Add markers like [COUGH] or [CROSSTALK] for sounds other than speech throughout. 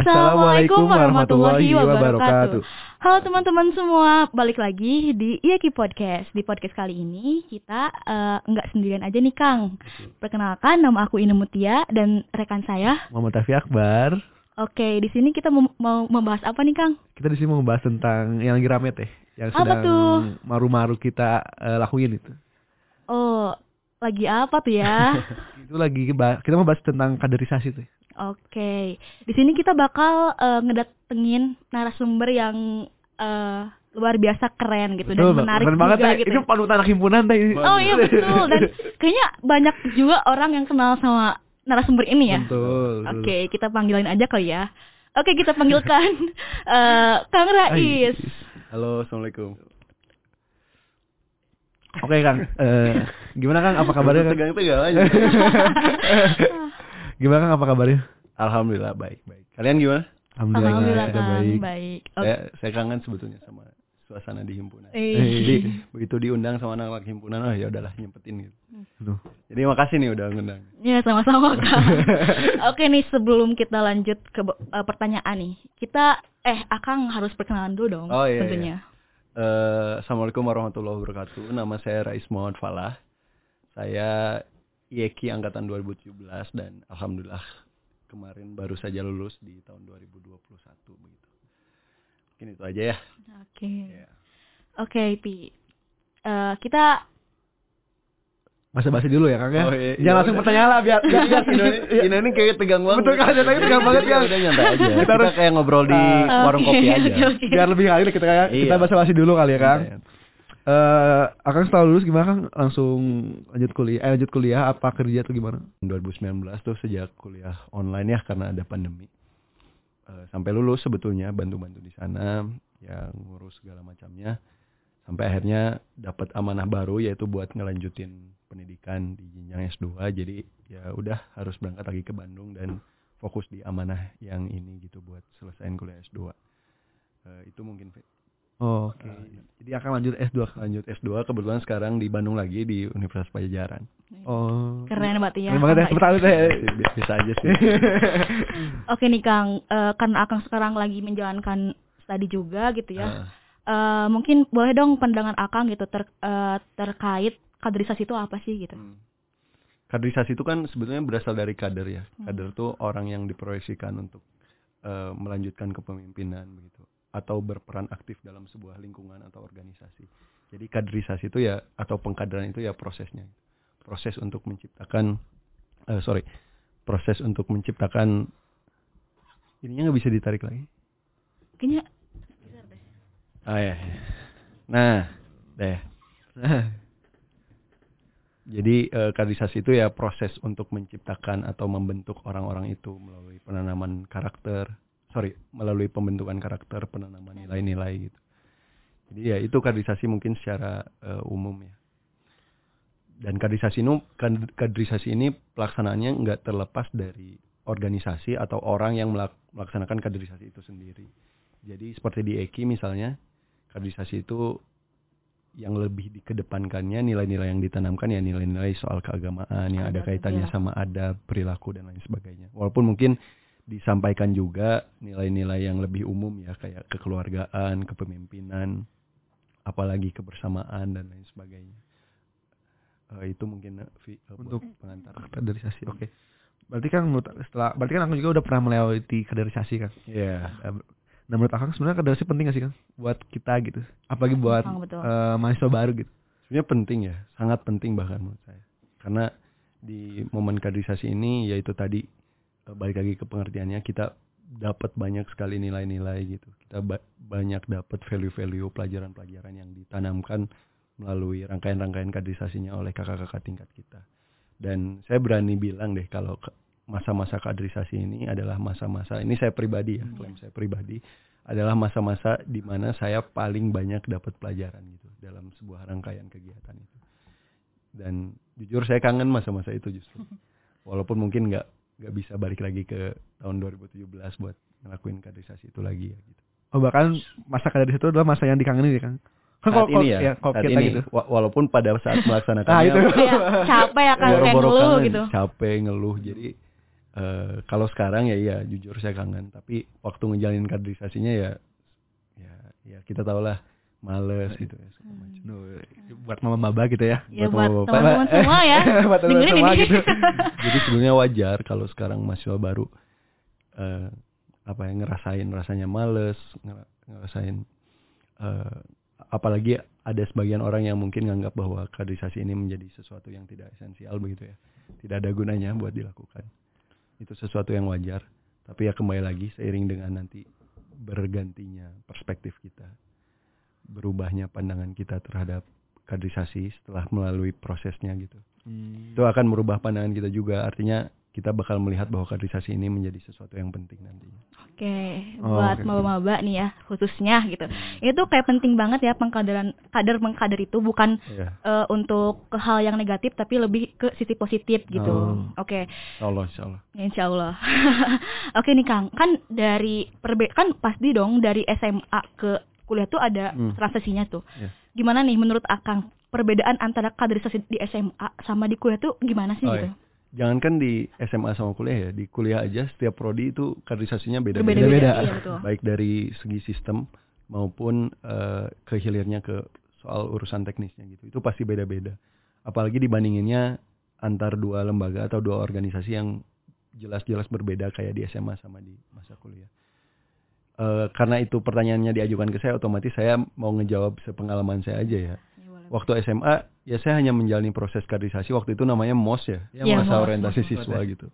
Assalamualaikum warahmatullahi wabarakatuh. Halo teman-teman semua, balik lagi di Iaki Podcast. Di podcast kali ini kita uh, nggak sendirian aja nih Kang. Perkenalkan nama aku Ine Mutia dan rekan saya. Muhammad Tafi Akbar. Oke, di sini kita mau, mau membahas apa nih Kang? Kita di sini mau membahas tentang yang lagi rame teh, yang Apa sedang tuh? maru-maru kita eh, lakuin itu. Oh, lagi apa tuh ya? [LAUGHS] Itu lagi kita mau bahas tentang kaderisasi tuh. Oke, di sini kita bakal eh, ngedatengin narasumber yang eh, luar biasa keren gitu dan Bang. menarik Keren banget juga teh. gitu. Ini panutan anak himpunan ini. Oh iya betul dan kayaknya banyak juga orang yang kenal sama narasumber ini ya. Betul. betul. Oke, kita panggilin aja kali ya. Oke, kita panggilkan [LAUGHS] eh, Kang Rais. Halo, assalamualaikum. Oke Kang, Eh, gimana Kang? Apa kabarnya Kang? Tegang-tegang aja. [LAUGHS] Gimana Kang? Apa kabarnya? Alhamdulillah baik baik. Kalian gimana? Alhamdulillah, Alhamdulillah Kang, baik. baik. Oke. Saya saya kangen sebetulnya sama suasana di himpunan. Eh, Jadi begitu diundang sama anak-anak himpunan, oh ya udahlah nyempetin gitu. Aduh. Jadi makasih nih udah ngundang. Ya sama-sama Kang. [LAUGHS] Oke nih sebelum kita lanjut ke eh, pertanyaan nih, kita eh Akang harus perkenalan dulu dong Oh, iya, tentunya. Eh, Assalamualaikum warahmatullahi wabarakatuh. Nama saya Rais Muhammad Falah. Saya IEKI angkatan 2017 dan alhamdulillah kemarin baru saja lulus di tahun 2021 begitu. Mungkin itu aja ya. Oke. Ya. Oke, Pi. Eh, kita Masa basi dulu ya Kang ya? Oh, iya, iya. Jangan langsung pertanyaan lah biar biar, biar Ino ini, Ino ini kayak tegang banget. Betul kan, tadi tegang banget kan? Udah nyantai aja. Kita Kita, harus- kayak ngobrol di Ah, warung oke, kopi aja. oke, oke. biar lebih kali kita kita Iya. basa basi dulu kali ya Kang. Iya. Eh, Akang setelah lulus gimana Kang? Langsung lanjut kuliah, eh, lanjut kuliah apa kerja atau gimana? 2019 tuh sejak kuliah online ya karena ada pandemi. Eh, sampai lulus sebetulnya bantu-bantu di sana, yang ngurus segala macamnya. Sampai akhirnya dapat amanah baru yaitu buat ngelanjutin pendidikan di jenjang S2. Jadi ya udah harus berangkat lagi ke Bandung dan fokus di amanah yang ini gitu buat selesaiin kuliah S2. Eh, itu mungkin. Oh, Oke. Jadi akan lanjut S2 Kang. lanjut S2 kebetulan sekarang di Bandung lagi di Universitas Pajajaran. Oh. keren berarti ya. Keren banget ya. Pertama teh. Bisa, aja sih. [LAUGHS] Oke nih Kang, Eh, karena Akang sekarang lagi menjalankan studi juga gitu ya. Ah. Eh, mungkin boleh dong pandangan Akang gitu ter, eh, terkait kaderisasi itu apa sih gitu. Hmm. Kaderisasi itu kan sebetulnya berasal dari kader ya. Hmm. Kader tuh orang yang diproyeksikan untuk eh, melanjutkan kepemimpinan begitu atau berperan aktif dalam sebuah lingkungan atau organisasi. Jadi kaderisasi itu ya atau pengkaderan itu ya prosesnya. Proses untuk menciptakan eh, sorry, proses untuk menciptakan ininya nggak bisa ditarik lagi. Kayaknya Ah ya. ya. Nah, deh. [LAUGHS] Jadi eh, kaderisasi itu ya proses untuk menciptakan atau membentuk orang-orang itu melalui penanaman karakter, sorry, melalui pembentukan karakter, penanaman nilai-nilai gitu. Jadi ya itu kaderisasi mungkin secara eh, umum ya. Dan kaderisasi ini, kad- kaderisasi ini pelaksanaannya nggak terlepas dari organisasi atau orang yang melak- melaksanakan kaderisasi itu sendiri. Jadi seperti di Eki misalnya, kaderisasi itu yang lebih dikedepankannya nilai-nilai yang ditanamkan ya nilai-nilai soal keagamaan yang ada kaitannya ya. sama adab, perilaku dan lain sebagainya. Walaupun mungkin disampaikan juga nilai-nilai yang lebih umum ya kayak kekeluargaan, kepemimpinan, apalagi kebersamaan dan lain sebagainya. Eh, itu mungkin Vi, buat Untuk pengantar. kaderisasi. Oke. Berarti kan menurut setelah berarti kan aku juga udah pernah melewati kaderisasi kan. Iya. Nah menurut Akang sebenarnya kaderisasi penting gak sih Kang buat kita gitu. Apalagi buat eh, mahasiswa baru gitu. sebenarnya penting ya, sangat penting bahkan menurut saya. Karena di momen kaderisasi ini yaitu tadi balik lagi ke pengertiannya kita dapat banyak sekali nilai-nilai gitu. Kita ba- banyak dapat value-value pelajaran-pelajaran yang ditanamkan melalui rangkaian-rangkaian kaderisasinya oleh kakak-kakak tingkat kita. Dan saya berani bilang deh kalau masa-masa kaderisasi ini adalah masa-masa ini saya pribadi ya, klaim saya pribadi adalah masa-masa di mana saya paling banyak dapat pelajaran gitu dalam sebuah rangkaian kegiatan itu. Dan jujur saya kangen masa-masa itu justru. [LAUGHS] Walaupun mungkin nggak nggak bisa balik lagi ke tahun 2017 buat ngelakuin kaderisasi itu lagi ya gitu. Oh bahkan masa kaderisasi itu adalah masa yang dikangenin ya Kang. Kan Saat ini ya, kalau saat kita ini gitu. wa- walaupun pada saat [LAUGHS] melaksanakannya Ah, itu. Kayak capek ya kan kayak boro-boro ngeluh kangen, gitu. capek ngeluh jadi eh, kalau sekarang ya iya jujur saya kangen tapi waktu ngejalanin kaderisasinya ya ya ya kita tau lah males gitu ya segala Hmm. macam. Duh, buat mama maba gitu ya. Ya Buat buat bapak-bapak. teman-teman semua ya. [LAUGHS] Buat Dengerin semua gitu. [LAUGHS] jadi sebenarnya wajar kalau sekarang mahasiswa baru eh, apa ya ngerasain rasanya males ngera- ngerasain eh, apalagi ada sebagian orang yang mungkin nganggap bahwa kaderisasi ini menjadi sesuatu yang tidak esensial begitu ya tidak ada gunanya buat dilakukan itu sesuatu yang wajar tapi ya kembali lagi seiring dengan nanti bergantinya perspektif kita berubahnya pandangan kita terhadap kaderisasi setelah melalui prosesnya gitu Hmm. itu akan merubah pandangan kita juga artinya kita bakal melihat bahwa kaderisasi ini menjadi sesuatu yang penting nantinya Oke, Oh, buat oke. maba-maba nih ya khususnya gitu. Itu kayak penting banget ya pengkaderan kader mengkader itu bukan ya eh, untuk ke hal yang negatif tapi lebih ke sisi positif gitu. Oh. Oke, Allah insya Allah insya Allah. [LAUGHS] Oke nih Kang, kan dari perbe kan pasti dong dari SMA ke kuliah tuh ada Hmm. transisinya tuh. Ya. Gimana nih menurut Akang perbedaan antara kaderisasi di SMA sama di kuliah tuh gimana sih Oh, gitu? iya. jangankan di SMA sama kuliah ya di kuliah aja setiap prodi itu kaderisasinya beda Beda-beda. Iya betul. baik dari segi sistem maupun eh, ke hilirnya ke soal urusan teknisnya gitu itu pasti beda-beda apalagi dibandinginnya antar dua lembaga atau dua organisasi yang jelas-jelas berbeda kayak di SMA sama di masa kuliah Eh, karena itu pertanyaannya diajukan ke saya otomatis saya mau ngejawab sepengalaman saya aja ya Ya, boleh. waktu SMA ya saya hanya menjalani proses kaderisasi waktu itu namanya MOS ya, Iya, masa MOS, orientasi MOS. siswa gitu.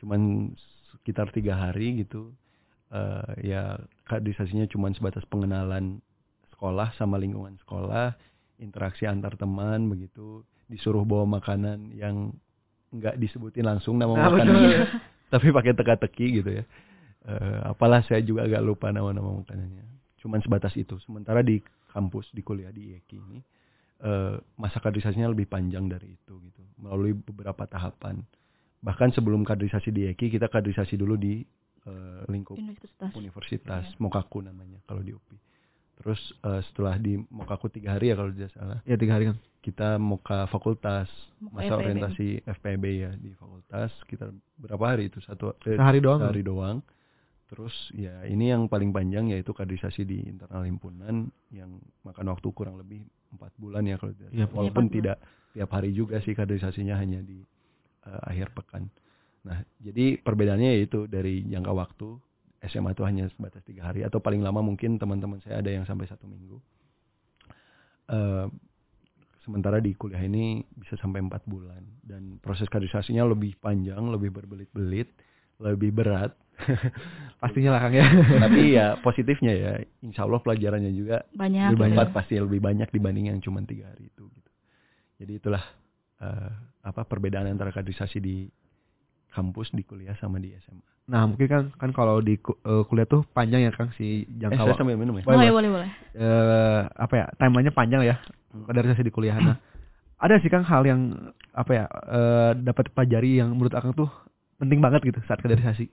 Cuman sekitar tiga hari gitu. eh ya kaderisasinya cuman sebatas pengenalan sekolah sama lingkungan sekolah, interaksi antar teman begitu, disuruh bawa makanan yang nggak disebutin langsung nama Ah, betul. makanannya, [LAUGHS] tapi pakai teka-teki gitu ya. Eh, apalah saya juga agak lupa nama-nama makanannya. Cuman sebatas itu. Sementara di kampus di kuliah di IEKI ini eh, masa kaderisasinya lebih panjang dari itu gitu melalui beberapa tahapan bahkan sebelum kaderisasi di IEKI kita kaderisasi dulu di eh, lingkup Universitas. universitas Iya. Mokaku namanya kalau di UPI terus eh, setelah di Mokaku tiga hari ya kalau tidak salah Ya tiga hari kan. kita Moka fakultas Moka masa FPB. orientasi FPB ya di fakultas kita berapa hari itu satu eh, Sehari doang. sehari doang terus ya ini yang paling panjang yaitu kaderisasi di internal himpunan yang makan waktu kurang lebih empat bulan ya kalau tidak Iya, salah. walaupun bulan. tidak tiap hari juga sih kaderisasinya hanya di eh, akhir pekan nah jadi perbedaannya yaitu dari jangka waktu SMA itu hanya sebatas tiga hari atau paling lama mungkin teman-teman saya ada yang sampai satu minggu Eh, sementara di kuliah ini bisa sampai empat bulan dan proses kaderisasinya lebih panjang lebih berbelit-belit lebih berat [LAUGHS] Pastinya lah Kang ya. tapi ya positifnya ya insya Allah pelajarannya juga Banyak. Lebih gitu. empat pasti lebih banyak dibanding yang cuma tiga hari itu gitu jadi itulah eh, apa perbedaan antara kaderisasi di kampus di kuliah sama di SMA Nah mungkin kan kan kalau di eh, kuliah tuh panjang ya Kang si eh jangka waktu. sambil minum ya Boleh, boleh, boleh. eh, apa ya timelinenya panjang ya kaderisasi di kuliah. Nah ada sih Kang hal yang apa ya eh, dapat pelajari yang menurut Akang tuh penting banget gitu saat kaderisasi.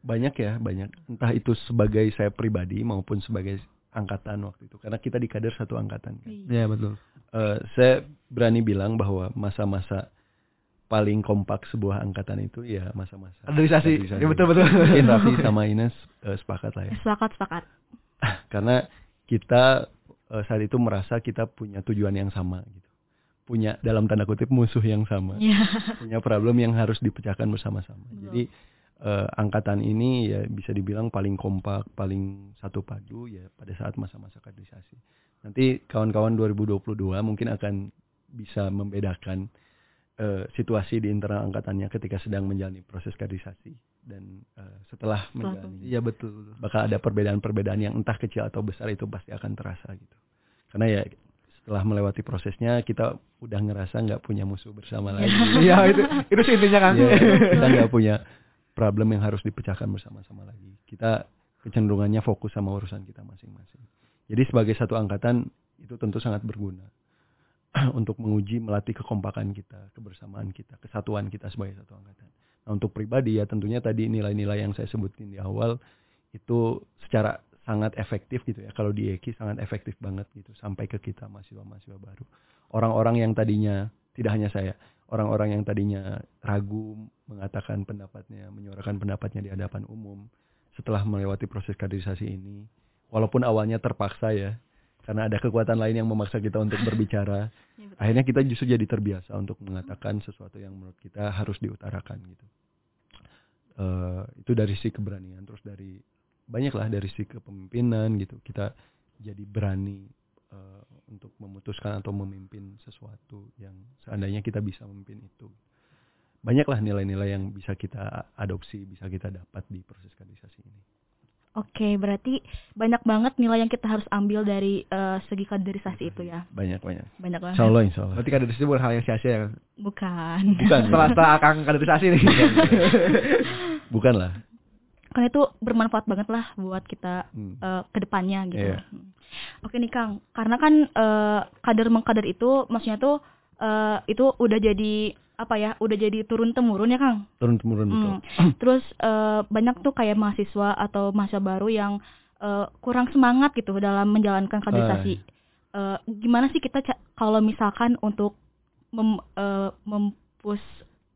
Banyak ya banyak entah itu sebagai saya pribadi maupun sebagai angkatan waktu itu karena kita di kader satu angkatan kan. Iya. Iya betul. Eh, saya berani bilang bahwa masa-masa paling kompak sebuah angkatan itu ya masa-masa Kaderisasi. Ya, betul betul. Mungkin Raffi [LAUGHS] sama Ines eh, sepakat lah ya. Sepakat, sepakat. [LAUGHS] Karena kita eh, saat itu merasa kita punya tujuan yang sama gitu. Punya dalam tanda kutip musuh yang sama. Iya. Punya problem yang harus dipecahkan bersama-sama. Betul. Jadi eh, angkatan ini ya bisa dibilang paling kompak, paling satu padu ya pada saat masa-masa kaderisasi. Nanti kawan-kawan 2022 mungkin akan bisa membedakan eh, situasi di internal angkatannya ketika sedang menjalani proses kaderisasi dan eh, setelah menjalani Iya betul. bakal ada perbedaan-perbedaan yang entah kecil atau besar itu pasti akan terasa gitu. Karena ya setelah melewati prosesnya kita udah ngerasa nggak punya musuh bersama lagi. Iya [LAUGHS] itu itu sih intinya kan. Iya, kita nggak punya problem yang harus dipecahkan bersama-sama lagi. Kita kecenderungannya fokus sama urusan kita masing-masing. Jadi sebagai satu angkatan itu tentu sangat berguna [CLEARS THROAT] untuk menguji melatih kekompakan kita, kebersamaan kita, kesatuan kita sebagai satu angkatan. Nah, untuk pribadi ya tentunya tadi nilai-nilai yang saya sebutin di awal itu secara sangat efektif gitu ya. Kalau di Eki sangat efektif banget gitu sampai ke kita mahasiswa-mahasiswa baru. Orang-orang yang tadinya tidak hanya saya, orang-orang yang tadinya ragu mengatakan pendapatnya, menyuarakan pendapatnya di hadapan umum setelah melewati proses kaderisasi ini, walaupun awalnya terpaksa ya, karena ada kekuatan lain yang memaksa kita untuk berbicara, [LAUGHS] Ya, betul. akhirnya kita justru jadi terbiasa untuk mengatakan sesuatu yang menurut kita harus diutarakan gitu. Eh, itu dari sisi keberanian, terus dari banyaklah dari sisi kepemimpinan gitu, kita jadi berani eh, untuk memutuskan atau memimpin sesuatu yang seandainya kita bisa memimpin itu. Banyaklah nilai-nilai yang bisa kita adopsi, bisa kita dapat di proses kaderisasi ini. Oke, berarti banyak banget nilai yang kita harus ambil dari eh, segi kaderisasi itu ya. Banyak banyak. Banyak banget. Insya Allah, insya Allah. Berarti kaderisasi bukan hal yang sia-sia ya. Bukan. Bukan, Setelah setelah akang kaderisasi nih. [LAUGHS] bukan lah. Kan itu bermanfaat banget lah buat kita Hmm. eh, ke depannya gitu. Iya. Hmm. Oke nih Kang, karena kan eh, kader mengkader itu maksudnya tuh eh, itu udah jadi apa ya? Udah jadi turun temurun ya Kang. Turun temurun betul. Hmm. [CLEARS THROAT] Terus eh, banyak tuh kayak mahasiswa atau mahasiswa baru yang eh, kurang semangat gitu dalam menjalankan kaderisasi. Eh, gimana sih kita kalau misalkan untuk mem, eh, mempush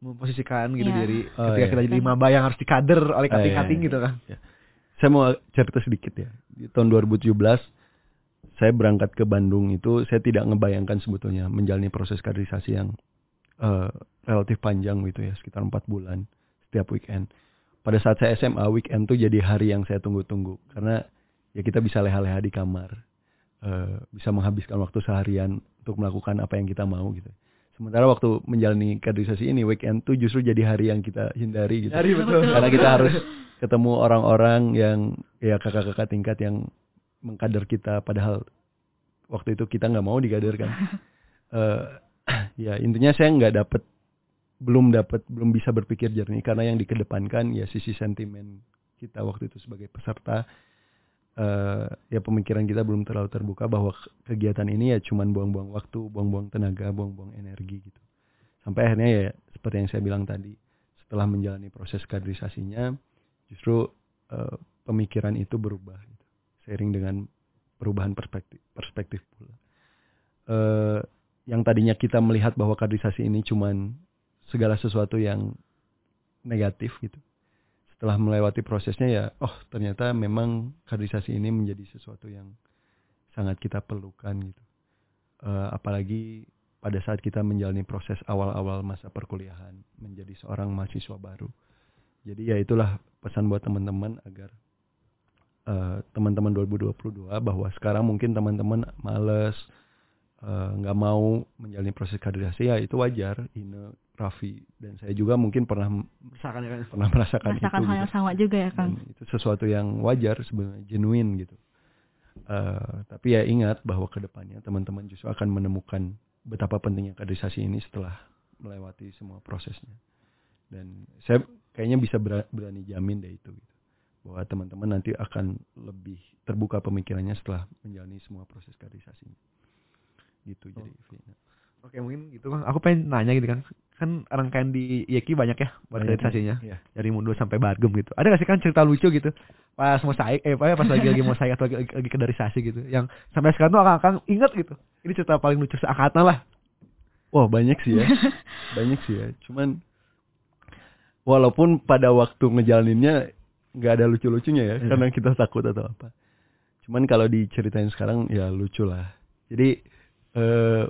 Memposisikan gitu Iya. jadi Oh, ketika iya. kita jadi maba yang harus dikader oleh Oh, iya, kating-kating iya. gitu kan. Saya mau cerita sedikit ya. Di tahun 2017 saya berangkat ke Bandung itu saya tidak ngebayangkan sebetulnya menjalani proses kaderisasi yang eh, relatif panjang gitu ya, sekitar empat bulan setiap weekend. Pada saat saya SMA, weekend tuh jadi hari yang saya tunggu-tunggu karena ya kita bisa leha-leha di kamar, eh, bisa menghabiskan waktu seharian untuk melakukan apa yang kita mau gitu. Sementara waktu menjalani kaderisasi ini, weekend tuh justru jadi hari yang kita hindari gitu. Hari betul. Karena kita harus ketemu orang-orang yang ya kakak-kakak tingkat yang mengkader kita padahal waktu itu kita nggak mau dikaderkan. [LAUGHS] Eh [CLEARS THROAT] ya intinya saya nggak dapet belum dapat belum bisa berpikir jernih karena yang dikedepankan ya sisi sentimen kita waktu itu sebagai peserta eh ya pemikiran kita belum terlalu terbuka bahwa ke- kegiatan ini ya cuman buang-buang waktu, buang-buang tenaga, buang-buang energi gitu. Sampai akhirnya ya seperti yang saya bilang tadi, setelah menjalani proses kaderisasinya justru eh, pemikiran itu berubah gitu. Seiring dengan perubahan perspektif perspektif pula. Eh yang tadinya kita melihat bahwa kaderisasi ini cuman segala sesuatu yang negatif gitu setelah melewati prosesnya ya oh ternyata memang kaderisasi ini menjadi sesuatu yang sangat kita perlukan gitu. Eh, apalagi pada saat kita menjalani proses awal-awal masa perkuliahan menjadi seorang mahasiswa baru. Jadi ya itulah pesan buat teman-teman agar eh, teman-teman 2022 bahwa sekarang mungkin teman-teman males eh, nggak mau menjalani proses kaderisasi ya itu wajar Ine Raffi dan saya juga mungkin pernah Misalkan ya kan. pernah merasakan, merasakan itu hal gitu. yang sama juga ya Dan Kang. itu sesuatu yang wajar sebenarnya genuine gitu Eh, tapi ya ingat bahwa ke depannya teman-teman justru akan menemukan betapa pentingnya kaderisasi ini setelah melewati semua prosesnya dan saya kayaknya bisa bera- berani jamin deh itu gitu bahwa teman-teman nanti akan lebih terbuka pemikirannya setelah menjalani semua proses kaderisasinya gitu jadi Vina. Oke mungkin gitu kan. Aku pengen nanya gitu kan. Kan rangkaian di Yeki banyak ya buat Banyak, kaderisasinya. Iya. Dari Mundo sampai Bagem gitu. Ada gak sih kan cerita lucu gitu? Pas mau saya eh ya, pas lagi lagi mau saya atau lagi, lagi kaderisasi gitu. Yang sampai sekarang tuh akan inget gitu. Ini cerita paling lucu seangkatan lah. Wah banyak sih ya, [LAUGHS] banyak sih ya. Cuman walaupun pada waktu ngejalaninnya nggak ada lucu-lucunya ya, Iya. karena kita takut atau apa. Cuman kalau diceritain sekarang ya lucu lah. Jadi eh,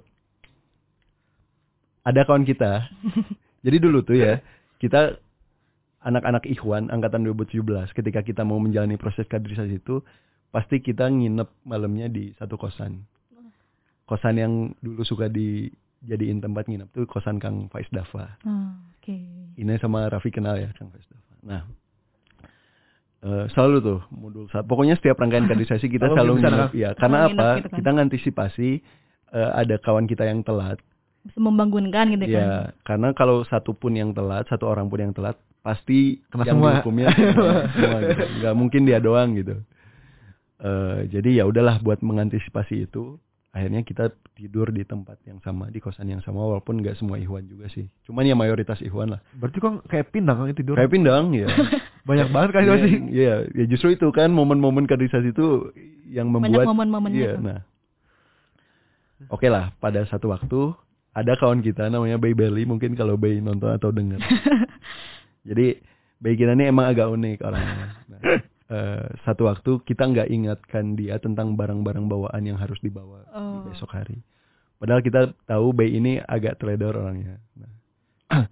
ada kawan kita. [LAUGHS] jadi dulu tuh ya kita anak-anak Ikhwan angkatan 2017 ketika kita mau menjalani proses kaderisasi itu pasti kita nginep malamnya di satu kosan. Kosan yang dulu suka dijadiin tempat nginep tuh kosan Kang Faiz Dava. Oh, Oke. Ini sama Raffi kenal ya Kang Faiz Dava. Nah, eh, selalu tuh modul saat pokoknya setiap rangkaian kaderisasi kita Selalu nginep ya karena nginep apa gitu kan? kita ngantisipasi eh, ada kawan kita yang telat membangunkan gitu kan. ya karena kalau satu pun yang telat satu orang pun yang telat pasti Kena yang semua. dihukumnya semua, [LAUGHS] semua gitu. nggak mungkin dia doang gitu Eh, jadi ya udahlah buat mengantisipasi itu akhirnya kita tidur di tempat yang sama di kosan yang sama walaupun nggak semua Ikhwan juga sih cuman ya mayoritas Ikhwan lah Berarti kok kayak pindang kan tidur. kayak pindang ya [LAUGHS] Banyak banget kan Iya, sih. Iya, ya justru itu kan momen-momen kaderisasi itu yang Banyak membuat momen-momennya Iya, itu. nah. Oke lah, pada satu waktu ada kawan kita namanya Bay Belly, mungkin kalau Bay nonton atau dengar. [LAUGHS] Jadi Bay kita ini emang agak unik orangnya. Nah, [LAUGHS] eh, satu waktu kita nggak ingatkan dia tentang barang-barang bawaan yang harus dibawa Oh. di besok hari. Padahal kita tahu Bay ini agak teledor orangnya. Nah, [CLEARS THROAT]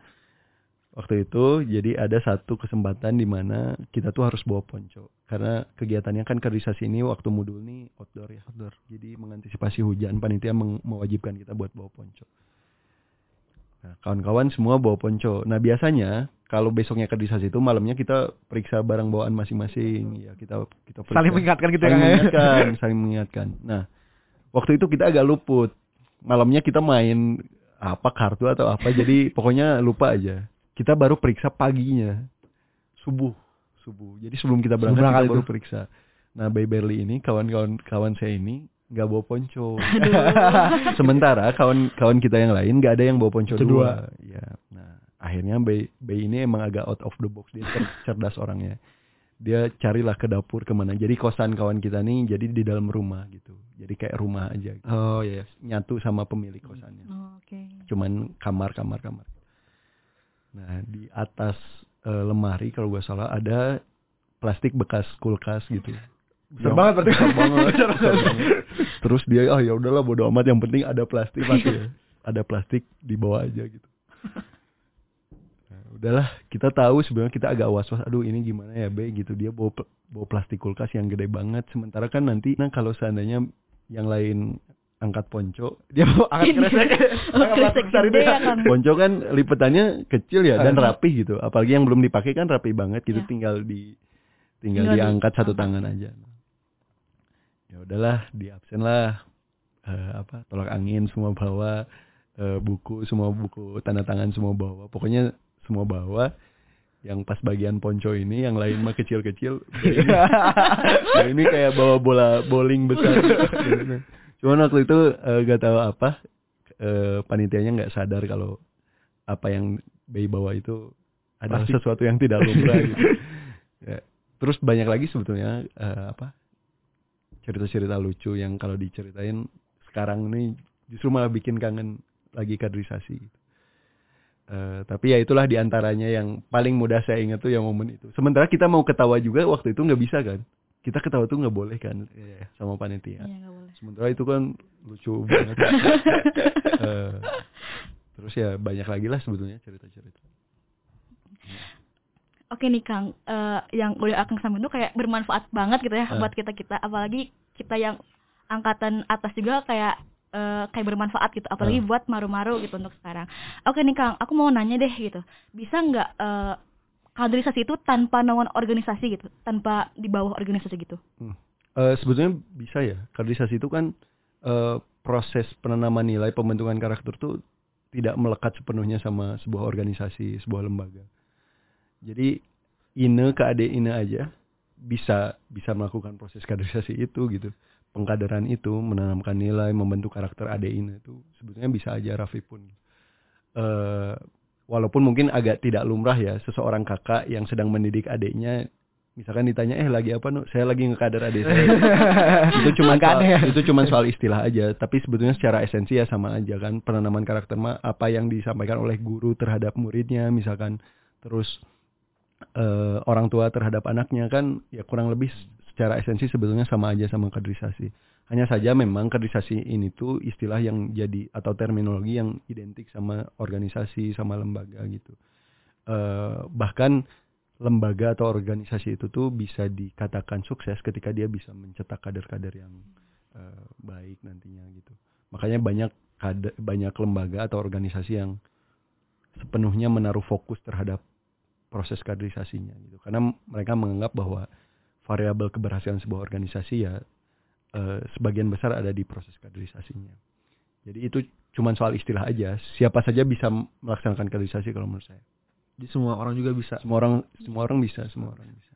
waktu itu jadi ada satu kesempatan di mana kita tuh harus bawa ponco karena kegiatannya kan kaderisasi ini waktu mudul nih outdoor ya outdoor jadi mengantisipasi hujan panitia mewajibkan kita buat bawa ponco nah kawan-kawan semua bawa ponco. Nah biasanya kalau besoknya kaderisasi itu malamnya kita periksa barang bawaan masing-masing. Ya kita kita periksa. Saling mengingatkan gitu ya, saling ya? mengingatkan [LAUGHS] saling mengingatkan. Nah waktu itu kita agak luput. Malamnya kita main apa kartu atau apa. Jadi [LAUGHS] pokoknya lupa aja. Kita baru periksa paginya. Subuh. Subuh. Jadi sebelum kita berangkat berangkat kita baru itu. periksa. Nah Bay Berli ini kawan-kawan kawan saya ini nggak bawa ponco. [LAUGHS] Sementara kawan-kawan kita yang lain nggak ada yang bawa ponco Ponco dua. Ya nah akhirnya Bay Bay ini emang agak out of the box. Dia cer- [LAUGHS] cerdas orangnya. Dia carilah ke dapur ke mana. Jadi kosan kawan kita nih jadi di dalam rumah gitu. Jadi kayak rumah aja gitu. Oh iya. nyatu sama pemilik kosannya. Oh, Oke. cuman kamar kamar kamar. Nah di atas eh, lemari kalau gak salah ada plastik bekas kulkas gitu Besar banget berarti. besar banget, [LAUGHS] besar banget. terus dia ah ya udahlah bodo amat yang penting ada plastik pasti ya. ada plastik dibawa aja gitu Nah, udahlah kita tahu sebenarnya kita agak was was aduh ini gimana ya be gitu dia bawa bawa plastik kulkas yang gede banget sementara kan nanti nah kalau seandainya yang lain angkat ponco [LAUGHS] Dia mau angkat kresek. Oh, kresek gede ya. ya kan. Ponco kan lipetannya kecil ya dan rapi gitu. Apalagi yang belum dipakai kan rapi banget gitu. Iya. Tinggal di tinggal, Tinggal diangkat satu diangkat. tangan aja. Ya udahlah, di absen lah. Eh, apa tolak angin semua bawa, Eh, buku semua buku, tanda tangan semua bawa. Pokoknya semua bawa. Yang pas bagian ponco ini, yang lain mah kecil-kecil. Nah, [LAUGHS] ini kayak bawa bola bowling besar. Cuman waktu itu eh, gak tahu apa, eh, panitianya nggak sadar kalau apa yang Bay bawa itu Plastik. sesuatu yang tidak lumrah [LAUGHS] gitu. Ya. Terus banyak lagi sebetulnya eh, apa cerita-cerita lucu yang kalau diceritain sekarang ini justru malah bikin kangen lagi kaderisasi. gitu. Eh, tapi ya itulah di antaranya yang paling mudah saya ingat tuh yang momen itu. Sementara kita mau ketawa juga waktu itu nggak bisa kan. Kita ketawa tuh nggak boleh kan sama panitia. Iya, nggak boleh. Sementara itu kan lucu banget. [LAUGHS] Eh, terus ya banyak lagi lah sebetulnya cerita-cerita. Oke nih Kang, Eh, yang udah Akang sama itu kayak bermanfaat banget gitu ya Ah. buat kita kita, apalagi kita yang angkatan atas juga kayak eh, kayak bermanfaat gitu, apalagi Ah. buat maru-maru gitu untuk sekarang. Oke nih Kang, aku mau nanya deh gitu, bisa nggak eh, kaderisasi itu tanpa naungan organisasi gitu, tanpa di bawah organisasi gitu? Eh, sebetulnya bisa ya. Kaderisasi itu kan eh, proses penanaman nilai pembentukan karakter tuh tidak melekat sepenuhnya sama sebuah organisasi, sebuah lembaga. Jadi ine ke ade ine aja bisa bisa melakukan proses kaderisasi itu gitu. Pengkaderan itu menanamkan nilai, membentuk karakter ade ine itu sebetulnya bisa aja Raffi pun. Eh, walaupun mungkin agak tidak lumrah ya seseorang kakak yang sedang mendidik adiknya misalkan ditanya eh lagi apa nu saya lagi ngekader adik saya. [LAUGHS] Itu cuma soal, itu cuma soal istilah aja. Tapi sebetulnya secara esensi ya sama aja kan. Penanaman karakter mah apa yang disampaikan oleh guru terhadap muridnya misalkan. Terus eh, orang tua terhadap anaknya kan ya kurang lebih secara esensi sebetulnya sama aja sama kaderisasi hanya saja memang kaderisasi ini tuh istilah yang jadi atau terminologi yang identik sama organisasi sama lembaga gitu Eh, bahkan lembaga atau organisasi itu tuh bisa dikatakan sukses ketika dia bisa mencetak kader-kader yang eh, baik nantinya gitu. Makanya banyak kader, banyak lembaga atau organisasi yang sepenuhnya menaruh fokus terhadap proses kaderisasinya gitu. Karena mereka menganggap bahwa variabel keberhasilan sebuah organisasi ya eh, sebagian besar ada di proses kaderisasinya. Jadi itu cuma soal istilah aja. Siapa saja bisa melaksanakan kaderisasi kalau menurut saya. Jadi semua orang juga bisa. Semua orang semua orang bisa, semua orang bisa.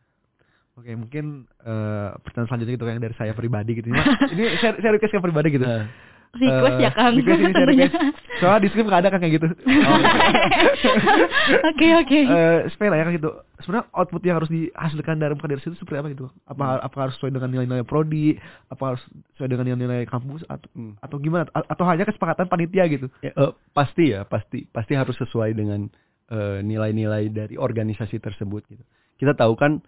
Oke, mungkin eh pertanyaan selanjutnya gitu yang dari saya pribadi gitu. Ini, [LAUGHS] ini saya, saya request ke pribadi gitu. Nah, Request Eh, ya Kang. Request ini saya [LAUGHS] request. Soalnya di script nggak ada kan kayak gitu. [LAUGHS] Oke oke. Eh, sepele ya kan gitu. Sebenarnya output yang harus dihasilkan dari kaderisasi itu seperti apa gitu? Apa apa harus sesuai dengan nilai-nilai prodi? Apa harus sesuai dengan nilai-nilai kampus atau hmm. atau gimana? A- Atau hanya kesepakatan panitia gitu? Ya, eh, pasti ya, pasti pasti harus sesuai dengan eh, nilai-nilai dari organisasi tersebut gitu. Kita tahu kan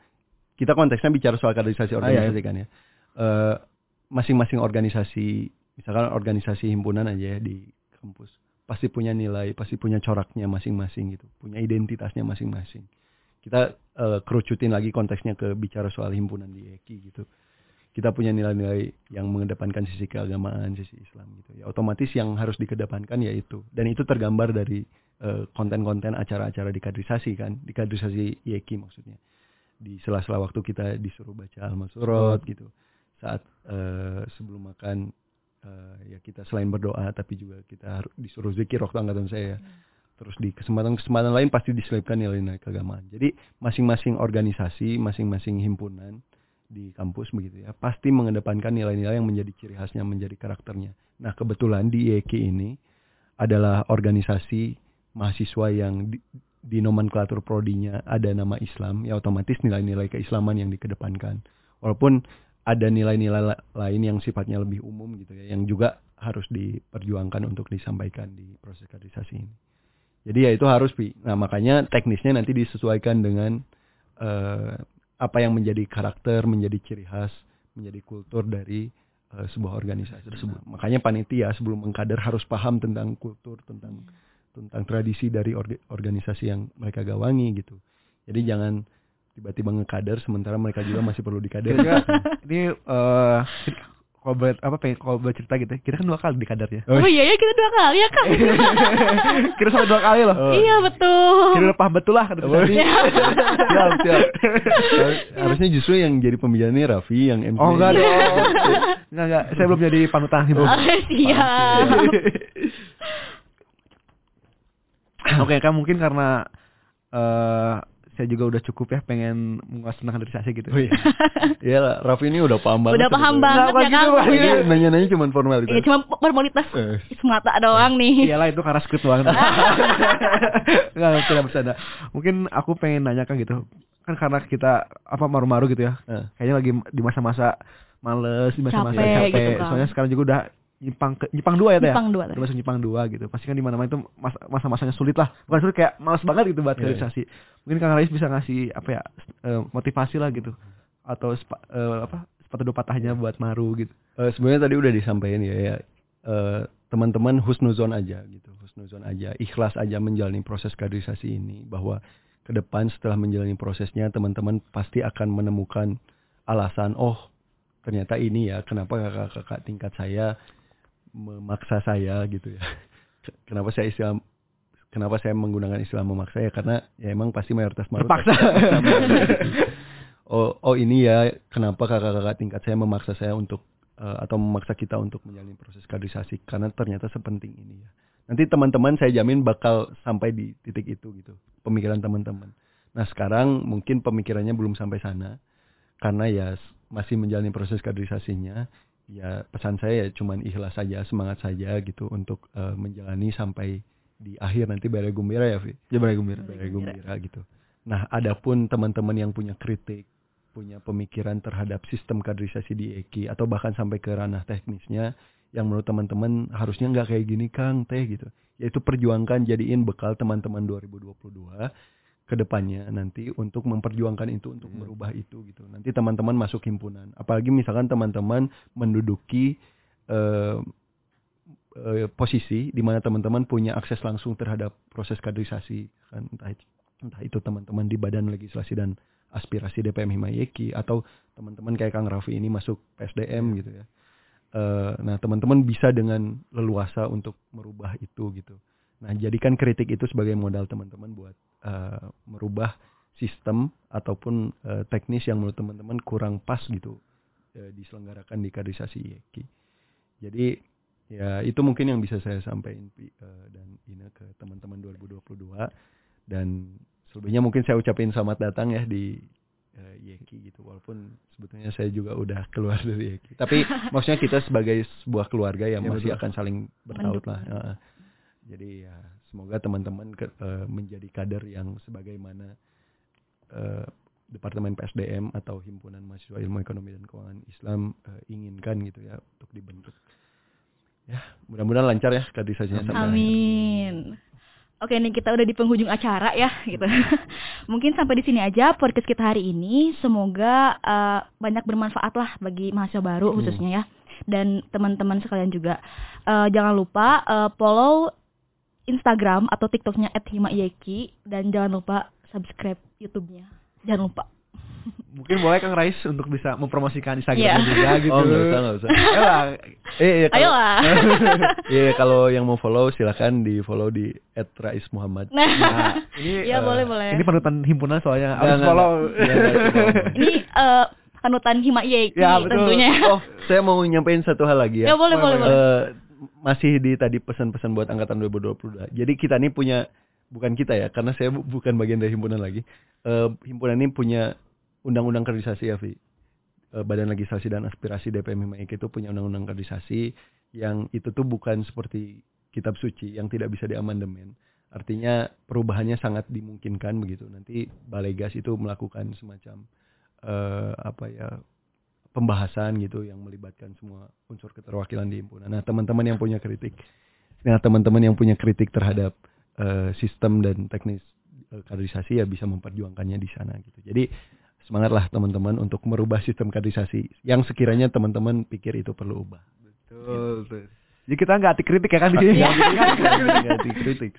kita konteksnya bicara soal kaderisasi Ah, iya, organisasi kan ya. Eh, masing-masing organisasi, misalkan organisasi himpunan aja ya di kampus, pasti punya nilai, pasti punya coraknya masing-masing gitu, punya identitasnya masing-masing. Kita eh, kerucutin lagi konteksnya ke bicara soal himpunan di EKI gitu. Kita punya nilai-nilai yang mengedepankan sisi keagamaan, sisi Islam gitu. Ya otomatis yang harus dikedepankan ya itu. Dan itu tergambar dari eh, konten-konten acara-acara di kaderisasi kan, di kaderisasi IEKI maksudnya. Di sela-sela waktu kita disuruh baca al-masurot gitu. Saat eh, sebelum makan eh, ya kita selain berdoa tapi juga kita harus disuruh zikir waktu angkatan saya. Terus di kesempatan-kesempatan lain pasti diselipkan nilai-nilai keagamaan. Jadi masing-masing organisasi, masing-masing himpunan di kampus begitu ya, pasti mengedepankan nilai-nilai yang menjadi ciri khasnya, menjadi karakternya. Nah, kebetulan di IEK ini adalah organisasi mahasiswa yang di, di nomenklatur prodinya ada nama Islam, ya otomatis nilai-nilai keislaman yang dikedepankan. Walaupun ada nilai-nilai la- lain yang sifatnya lebih umum gitu ya, yang juga harus diperjuangkan untuk disampaikan di proses kaderisasi ini. Jadi ya itu harus pi. Nah makanya teknisnya nanti disesuaikan dengan eh, apa yang menjadi karakter, menjadi ciri khas, menjadi kultur dari eh, sebuah organisasi tersebut. Makanya panitia sebelum mengkader harus paham tentang kultur, tentang tentang tradisi dari orga- organisasi yang mereka gawangi gitu. Jadi jangan tiba-tiba ngekader sementara mereka juga masih perlu dikader. Ini eh kalau apa pengen kalau boleh cerita gitu ya, kita kan dua kali di kadarnya. Oh iya ya kita dua kali ya Kang. [LAUGHS] Kira sampai dua kali loh. Oh. [LAUGHS] Iya betul. Kira udah paham betul lah kata Oh, Tadi. [LAUGHS] siap, siap. Harusnya justru yang jadi pembicaranya Raffi yang MC. Oh enggak dong. Enggak enggak, saya belum jadi panutan gitu. Oh, siap. Oke, kan mungkin karena eh saya juga udah cukup ya pengen menguas tentang kaderisasi gitu. Oh [LAUGHS] iya. Lah, Raffi ini udah paham banget. Udah paham banget ya bukan gitu, Iya. Ini nanya-nanya cuma formalitas. Iya cuma formalitas Eh. semata doang nih. Iyalah itu karena script doang. [LAUGHS] Enggak, tidak bercanda. Mungkin aku pengen nanya kan gitu. Kan karena kita apa maru-maru gitu ya. Eh. Kayaknya lagi di masa-masa males, di masa-masa Capek capek. gitu kan. Soalnya sekarang juga udah nyimpang ke nyimpang dua ya teh. Nyimpang dua. Udah masuk nyimpang dua gitu. Pasti kan di mana-mana itu mas- masa-masanya sulit lah. Bukan sulit kayak males banget gitu buat Iya, kaderisasi. Mungkin Kang Rais bisa ngasih apa ya eh, motivasi lah gitu. Atau sepa- eh, apa sepatu dua patahnya buat maru gitu. Eh, sebenarnya tadi udah disampaikan ya ya eh, teman-teman husnuzon aja gitu husnuzon aja ikhlas aja menjalani proses kaderisasi ini bahwa ke depan setelah menjalani prosesnya teman-teman pasti akan menemukan alasan oh ternyata ini ya kenapa kakak-kakak tingkat saya memaksa saya gitu ya [LAUGHS] kenapa saya istilah kenapa saya menggunakan istilah memaksa ya karena ya emang pasti mayoritas maru [LAUGHS] Terpaksa. oh oh ini ya kenapa kakak-kakak tingkat saya memaksa saya untuk eh, atau memaksa kita untuk menjalani proses kaderisasi karena ternyata sepenting ini ya. Nanti teman-teman saya jamin bakal sampai di titik itu gitu pemikiran teman-teman. Nah sekarang mungkin pemikirannya belum sampai sana karena ya masih menjalani proses kaderisasinya. Ya pesan saya ya cuman ikhlas saja semangat saja gitu untuk eh, menjalani sampai di akhir nanti bare gembira ya Vi Ya boleh gembira. bare gembira gitu. Nah, adapun teman-teman yang punya kritik, punya pemikiran terhadap sistem kaderisasi di EKI atau bahkan sampai ke ranah teknisnya yang menurut teman-teman harusnya nggak kayak gini Kang teh gitu. Yaitu perjuangkan jadiin bekal teman-teman 2022 ke depannya nanti untuk memperjuangkan itu untuk merubah itu gitu. Nanti teman-teman masuk himpunan. Apalagi misalkan teman-teman menduduki eh, eh, posisi di mana teman-teman punya akses langsung terhadap proses kaderisasi kan entah itu, entah itu teman-teman di Badan Legislasi dan Aspirasi DPM Himayeki atau teman-teman kayak Kang Raffi ini masuk PSDM gitu ya. Eh, nah teman-teman bisa dengan leluasa untuk merubah itu gitu. Nah jadikan kritik itu sebagai modal teman-teman buat eh, merubah sistem ataupun eh, teknis yang menurut teman-teman kurang pas gitu eh, diselenggarakan di kaderisasi IEKI. Jadi ya itu mungkin yang bisa saya sampaikan eh, dan Ina ke teman-teman 2022 dan selebihnya mungkin saya ucapin selamat datang ya di eh, Yeki gitu walaupun sebetulnya saya juga udah keluar dari Yeki tapi maksudnya kita sebagai sebuah keluarga yang Ya, masih betul. akan saling bertaut lah Heeh. Jadi ya semoga teman-teman ke- eh, menjadi kader yang sebagaimana eh, Departemen PSDM atau Himpunan Mahasiswa Ilmu Ekonomi dan Keuangan Islam eh, inginkan gitu ya untuk dibentuk. Ya, mudah-mudahan lancar ya kaderisasinya sampai akhir. Amin. Oke nih kita udah di penghujung acara ya gitu. [LAUGHS] Mungkin sampai di sini aja podcast kita hari ini. Semoga eh, banyak bermanfaat lah bagi mahasiswa baru Hmm. khususnya ya. Dan teman-teman sekalian juga. Eh, jangan lupa eh, follow Instagram atau TikToknya @himayeki dan jangan lupa subscribe YouTube-nya. Jangan lupa. [LAUGHS] Mungkin boleh Kang Rais untuk bisa mempromosikan Instagram Iya. juga gitu. Oh, nggak usah, nggak usah. [LAUGHS] Ayolah. Eh, iya, kalau, Ayolah. [LAUGHS] iya, kalau yang mau follow silakan di follow di @raismuhammad. Nah, Nah, ini ya eh, boleh boleh. ini panutan himpunan soalnya harus follow. Iya. Ini eh, panutan Himayeki Ya, betul. tentunya. Oh, saya mau nyampein satu hal lagi Ya ya. boleh boleh boleh. Eh, masih di tadi pesan-pesan buat angkatan 2022. Jadi kita ini punya bukan kita ya, karena saya bu- bukan bagian dari himpunan lagi. Eh, himpunan ini punya undang-undang kaderisasi ya, Vi. Eh, Badan Legislasi dan Aspirasi DPM Himayek itu punya undang-undang kaderisasi yang itu tuh bukan seperti kitab suci yang tidak bisa diamandemen. Artinya perubahannya sangat dimungkinkan begitu. Nanti Balegas itu melakukan semacam eh, apa ya pembahasan gitu yang melibatkan semua unsur keterwakilan di himpunan. Nah, teman-teman yang punya kritik, nah teman-teman yang punya kritik terhadap eh, sistem dan teknis eh, kaderisasi ya bisa memperjuangkannya di sana gitu. Jadi semangatlah teman-teman untuk merubah sistem kaderisasi yang sekiranya teman-teman pikir itu perlu ubah. Betul. betul. Jadi kita nggak anti kritik ya kan di sini. Iya. Nggak anti kritik.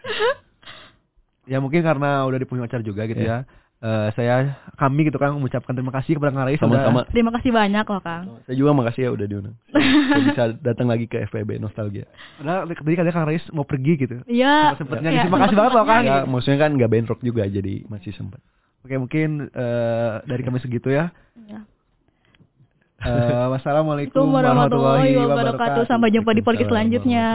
Ya mungkin karena udah di acara juga gitu Iya. ya. Eh, saya kami gitu kan mengucapkan terima kasih kepada Kang Rais Sama-sama. Terima kasih banyak loh Kang. Saya juga makasih ya udah diundang. [LAUGHS] Saya bisa datang lagi ke FPB Nostalgia. Padahal tadi katanya Kang Rais mau pergi gitu. Iya. Sempatnya iya, gitu. Makasih banget loh Kang. Ya, maksudnya kan nggak bentrok juga jadi masih sempat. Oke mungkin eh, dari kami segitu ya. Iya. Eh, wassalamualaikum Assalamualaikum warahmatullahi warahmatullahi wabarakatuh. Sampai jumpa di podcast selanjutnya.